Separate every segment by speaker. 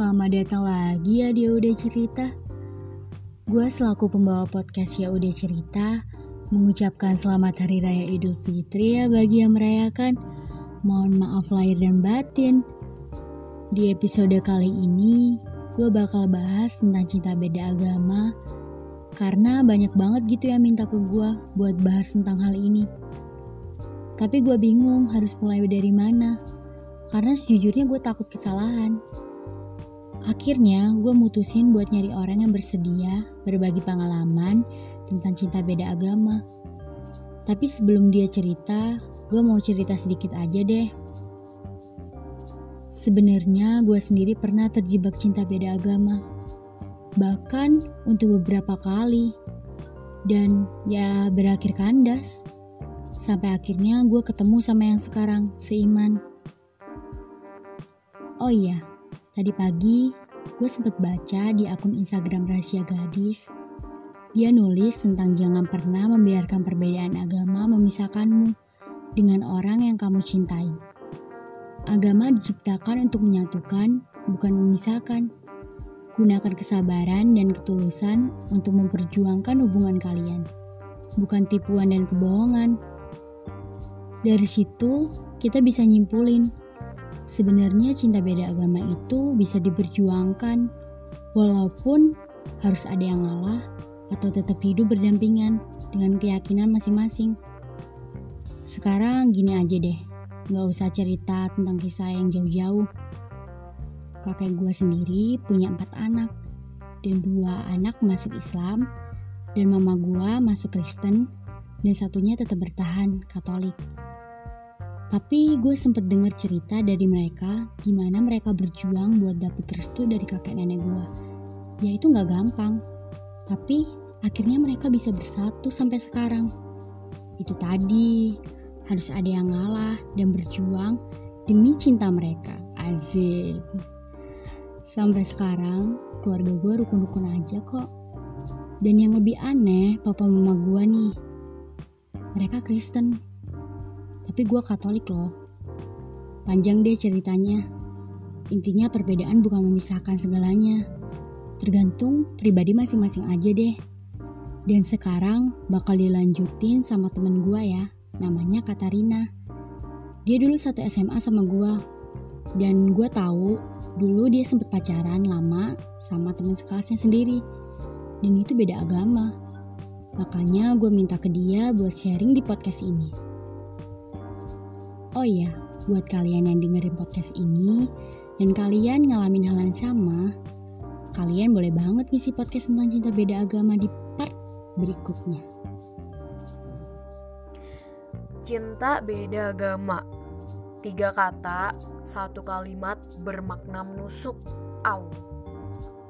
Speaker 1: selamat datang lagi ya di Udah Cerita. Gue selaku pembawa podcast Ya Udah Cerita, mengucapkan selamat Hari Raya Idul Fitri ya bagi yang merayakan. Mohon maaf lahir dan batin. Di episode kali ini, gue bakal bahas tentang cinta beda agama, karena banyak banget gitu yang minta ke gue buat bahas tentang hal ini. Tapi gue bingung harus mulai dari mana, karena sejujurnya gue takut kesalahan. Akhirnya, gue mutusin buat nyari orang yang bersedia berbagi pengalaman tentang cinta beda agama. Tapi sebelum dia cerita, gue mau cerita sedikit aja deh. Sebenarnya gue sendiri pernah terjebak cinta beda agama. Bahkan untuk beberapa kali. Dan ya berakhir kandas. Sampai akhirnya gue ketemu sama yang sekarang, seiman. Oh iya, Tadi pagi, gue sempet baca di akun Instagram Rahasia Gadis. Dia nulis tentang jangan pernah membiarkan perbedaan agama memisahkanmu dengan orang yang kamu cintai. Agama diciptakan untuk menyatukan, bukan memisahkan. Gunakan kesabaran dan ketulusan untuk memperjuangkan hubungan kalian, bukan tipuan dan kebohongan. Dari situ, kita bisa nyimpulin Sebenarnya cinta beda agama itu bisa diperjuangkan, walaupun harus ada yang ngalah atau tetap hidup berdampingan dengan keyakinan masing-masing. Sekarang gini aja deh, gak usah cerita tentang kisah yang jauh-jauh. Kakek gue sendiri punya empat anak, dan dua anak masuk Islam, dan mama gue masuk Kristen, dan satunya tetap bertahan Katolik. Tapi gue sempet denger cerita dari mereka gimana mereka berjuang buat dapet restu dari kakek nenek gue. Ya itu gak gampang. Tapi akhirnya mereka bisa bersatu sampai sekarang. Itu tadi, harus ada yang ngalah dan berjuang demi cinta mereka. Azik. Sampai sekarang, keluarga gue rukun-rukun aja kok. Dan yang lebih aneh, papa mama gue nih. Mereka Kristen tapi gue Katolik loh. Panjang deh ceritanya. Intinya perbedaan bukan memisahkan segalanya. Tergantung pribadi masing-masing aja deh. Dan sekarang bakal dilanjutin sama temen gue ya, namanya Katarina. Dia dulu satu SMA sama gue. Dan gue tahu dulu dia sempet pacaran lama sama teman sekelasnya sendiri. Dan itu beda agama. Makanya gue minta ke dia buat sharing di podcast ini. Oh iya, buat kalian yang dengerin podcast ini dan kalian ngalamin hal yang sama, kalian boleh banget ngisi podcast tentang cinta beda agama di part berikutnya.
Speaker 2: Cinta beda agama. Tiga kata, satu kalimat bermakna menusuk. Au.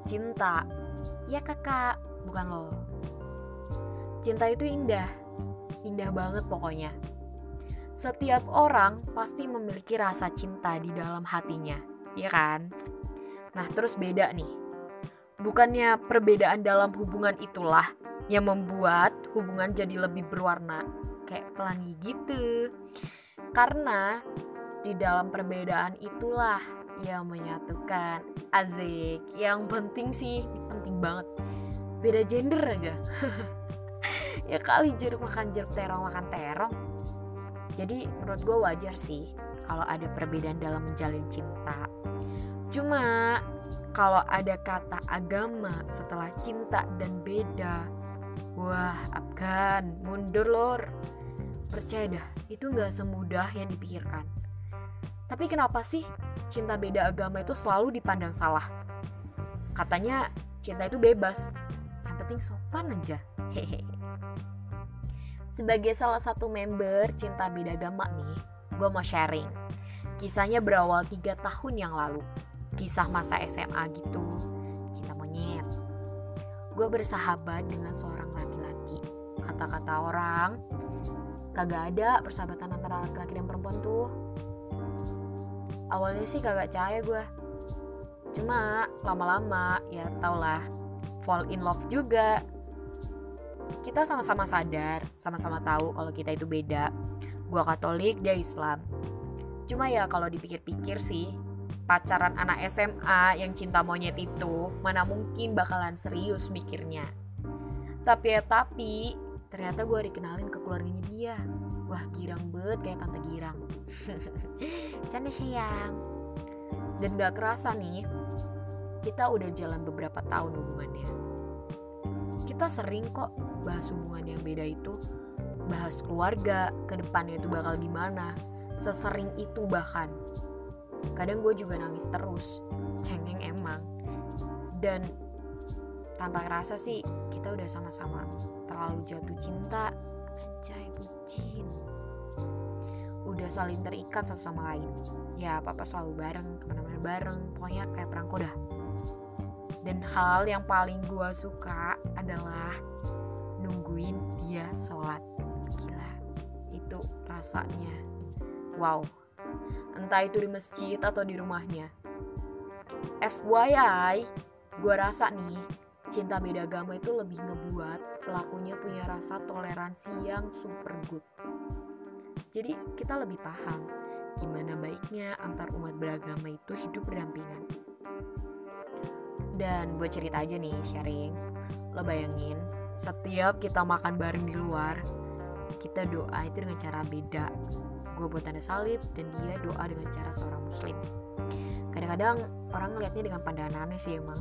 Speaker 2: Cinta. Ya kakak, bukan lo. Cinta itu indah. Indah banget pokoknya setiap orang pasti memiliki rasa cinta di dalam hatinya, ya kan? Nah, terus beda nih. Bukannya perbedaan dalam hubungan itulah yang membuat hubungan jadi lebih berwarna, kayak pelangi gitu. Karena di dalam perbedaan itulah yang menyatukan Azik. Yang penting sih, penting banget. Beda gender aja. ya kali jeruk makan jeruk terong makan terong jadi menurut gue wajar sih kalau ada perbedaan dalam menjalin cinta. Cuma kalau ada kata agama setelah cinta dan beda, wah Afgan mundur lor. Percaya dah, itu gak semudah yang dipikirkan. Tapi kenapa sih cinta beda agama itu selalu dipandang salah? Katanya cinta itu bebas, yang penting sopan aja. Hehehe sebagai salah satu member cinta beda agama nih, gue mau sharing. Kisahnya berawal tiga tahun yang lalu. Kisah masa SMA gitu, cinta monyet. Gue bersahabat dengan seorang laki-laki. Kata-kata orang, kagak ada persahabatan antara laki-laki dan perempuan tuh. Awalnya sih kagak percaya gue. Cuma lama-lama ya tau lah, fall in love juga kita sama-sama sadar, sama-sama tahu kalau kita itu beda. Gua Katolik, dia Islam. Cuma ya kalau dipikir-pikir sih,
Speaker 3: pacaran anak SMA yang cinta monyet itu mana mungkin bakalan serius mikirnya. Tapi ya tapi ternyata gue dikenalin ke keluarganya dia. Wah girang banget kayak tante girang. Canda sayang. Dan gak kerasa nih kita udah jalan beberapa tahun hubungannya kita sering kok bahas hubungan yang beda itu bahas keluarga ke depannya itu bakal gimana sesering itu bahkan. Kadang gue juga nangis terus cengeng emang. Dan tanpa kerasa sih kita udah sama-sama terlalu jatuh cinta. Anjay bucin. Udah saling terikat satu sama lain. Ya apa-apa selalu bareng ke mana-mana bareng pokoknya kayak perangko dah dan hal yang paling gue suka adalah nungguin dia sholat. Gila itu rasanya. Wow. Entah itu di masjid atau di rumahnya. FYI gue rasa nih cinta beda agama itu lebih ngebuat pelakunya punya rasa toleransi yang super good. Jadi kita lebih paham gimana baiknya antar umat beragama itu hidup berdampingan dan buat cerita aja nih sharing. Lo bayangin setiap kita makan bareng di luar kita doa itu dengan cara beda. Gue buat tanda salib dan dia doa dengan cara seorang muslim. Kadang-kadang orang ngeliatnya dengan pandangan aneh sih emang.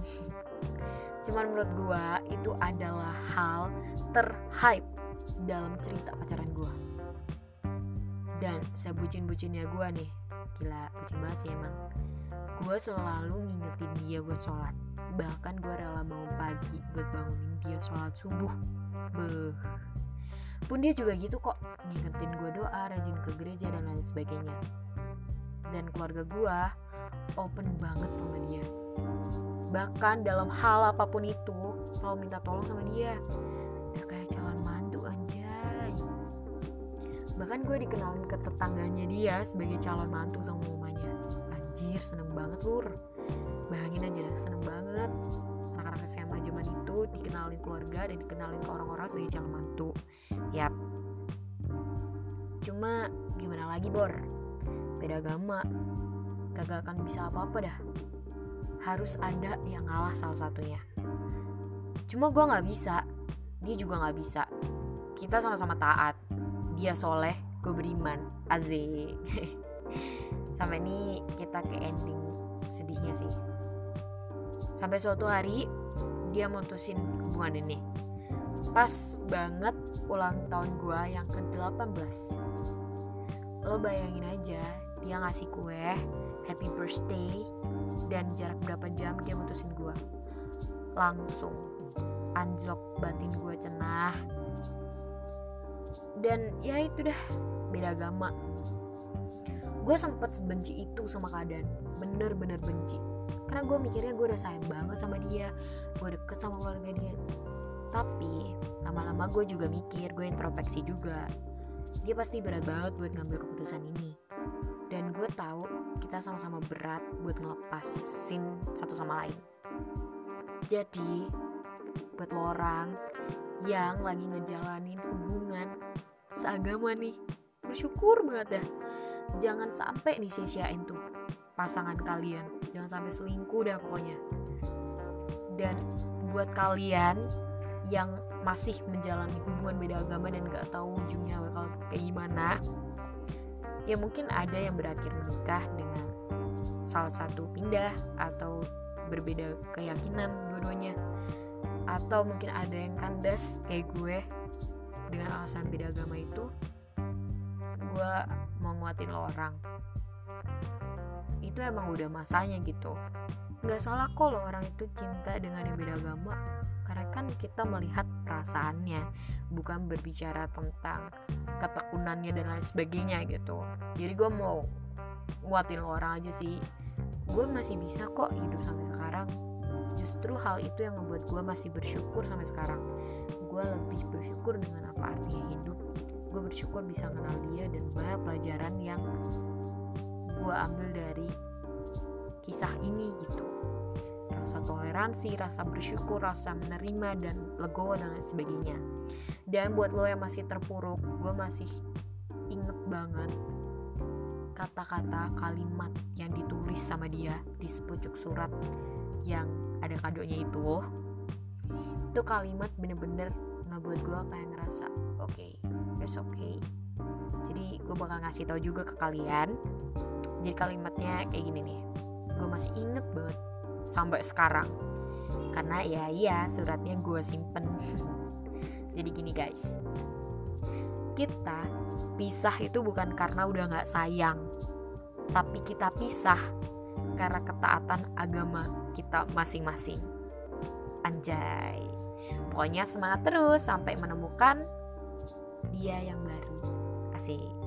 Speaker 3: Cuman menurut gue itu adalah hal terhype dalam cerita pacaran gue dan sebucin-bucinnya gue nih gila bucin banget sih emang. Gue selalu ngingetin dia buat sholat bahkan gue rela mau pagi buat bangunin dia sholat subuh. Beh pun dia juga gitu kok ngingetin gue doa rajin ke gereja dan lain sebagainya. Dan keluarga gue open banget sama dia. Bahkan dalam hal apa pun itu selalu minta tolong sama dia. Udah kayak calon mantu anjay. Bahkan gue dikenalin ke tetangganya dia sebagai calon mantu sama mamanya. Anjir seneng banget lur bayangin aja dah seneng banget. Anak-anak SMA zaman itu dikenalin keluarga dan dikenalin ke orang-orang sebagai calon mantu. Yap. Cuma gimana lagi bor? Beda agama. Gak akan bisa apa-apa dah. Harus ada yang ngalah salah satunya. Cuma gue nggak bisa. Dia juga nggak bisa. Kita sama-sama taat. Dia soleh gue beriman. Azik sampai ini kita ke ending sedihnya sih sampai suatu hari dia mutusin hubungan ini. Pas banget ulang tahun gue yang ke-18 lo bayangin aja dia ngasih kue happy birthday dan jarak berapa jam dia mutusin gue langsung anjlok batin gue cenah. Dan ya itu dah beda agama. Gue sempet sebenci itu sama keadaan. Bener-bener benci karena gue mikirnya gue udah sayang banget sama dia gue deket sama keluarga dia. Tapi lama-lama gue juga mikir gue introspeksi juga. Dia pasti berat banget buat ngambil keputusan ini. Dan gue tahu kita sama-sama berat buat ngelepasin satu sama lain. Jadi buat lo orang yang lagi ngejalanin hubungan seagama nih bersyukur banget dah. Jangan sampai nih sia-siain tuh pasangan kalian. Jangan sampai selingkuh dah pokoknya. Dan buat kalian yang masih menjalani hubungan beda agama dan gak tahu ujungnya bakal kayak gimana ya mungkin ada yang berakhir menikah dengan salah satu pindah atau berbeda keyakinan dua-duanya. Atau mungkin ada yang kandas kayak gue dengan alasan beda agama itu gue mau nguatin lo orang itu emang udah masanya gitu. Nggak salah kok lo orang itu cinta dengan yang beda agama. Karena kan kita melihat perasaannya bukan berbicara tentang ketekunannya dan lain sebagainya gitu. Jadi gue mau nguatin lo orang aja sih. Gue masih bisa kok hidup sampai sekarang. Justru hal itu yang membuat gue masih bersyukur sampai sekarang. Gue lebih bersyukur dengan apa artinya hidup. Gue bersyukur bisa kenal dia dan banyak pelajaran yang gue ambil dari kisah ini gitu. Rasa toleransi, rasa bersyukur, rasa menerima dan legowo dan lain sebagainya. Dan buat lo yang masih terpuruk, gue masih inget banget kata-kata kalimat yang ditulis sama dia di sepucuk surat yang ada kadonya itu. Itu kalimat bener-bener ngebuat gue kayak ngerasa oke okay, it's okay jadi gue bakal ngasih tau juga ke kalian. Jadi kalimatnya kayak gini nih. Gue masih inget banget sampai sekarang. Karena ya iya suratnya gue simpen. Jadi gini guys. Kita pisah itu bukan karena udah gak sayang. Tapi kita pisah karena ketaatan agama kita masing-masing. Anjay. Pokoknya semangat terus sampai menemukan dia yang baru 是。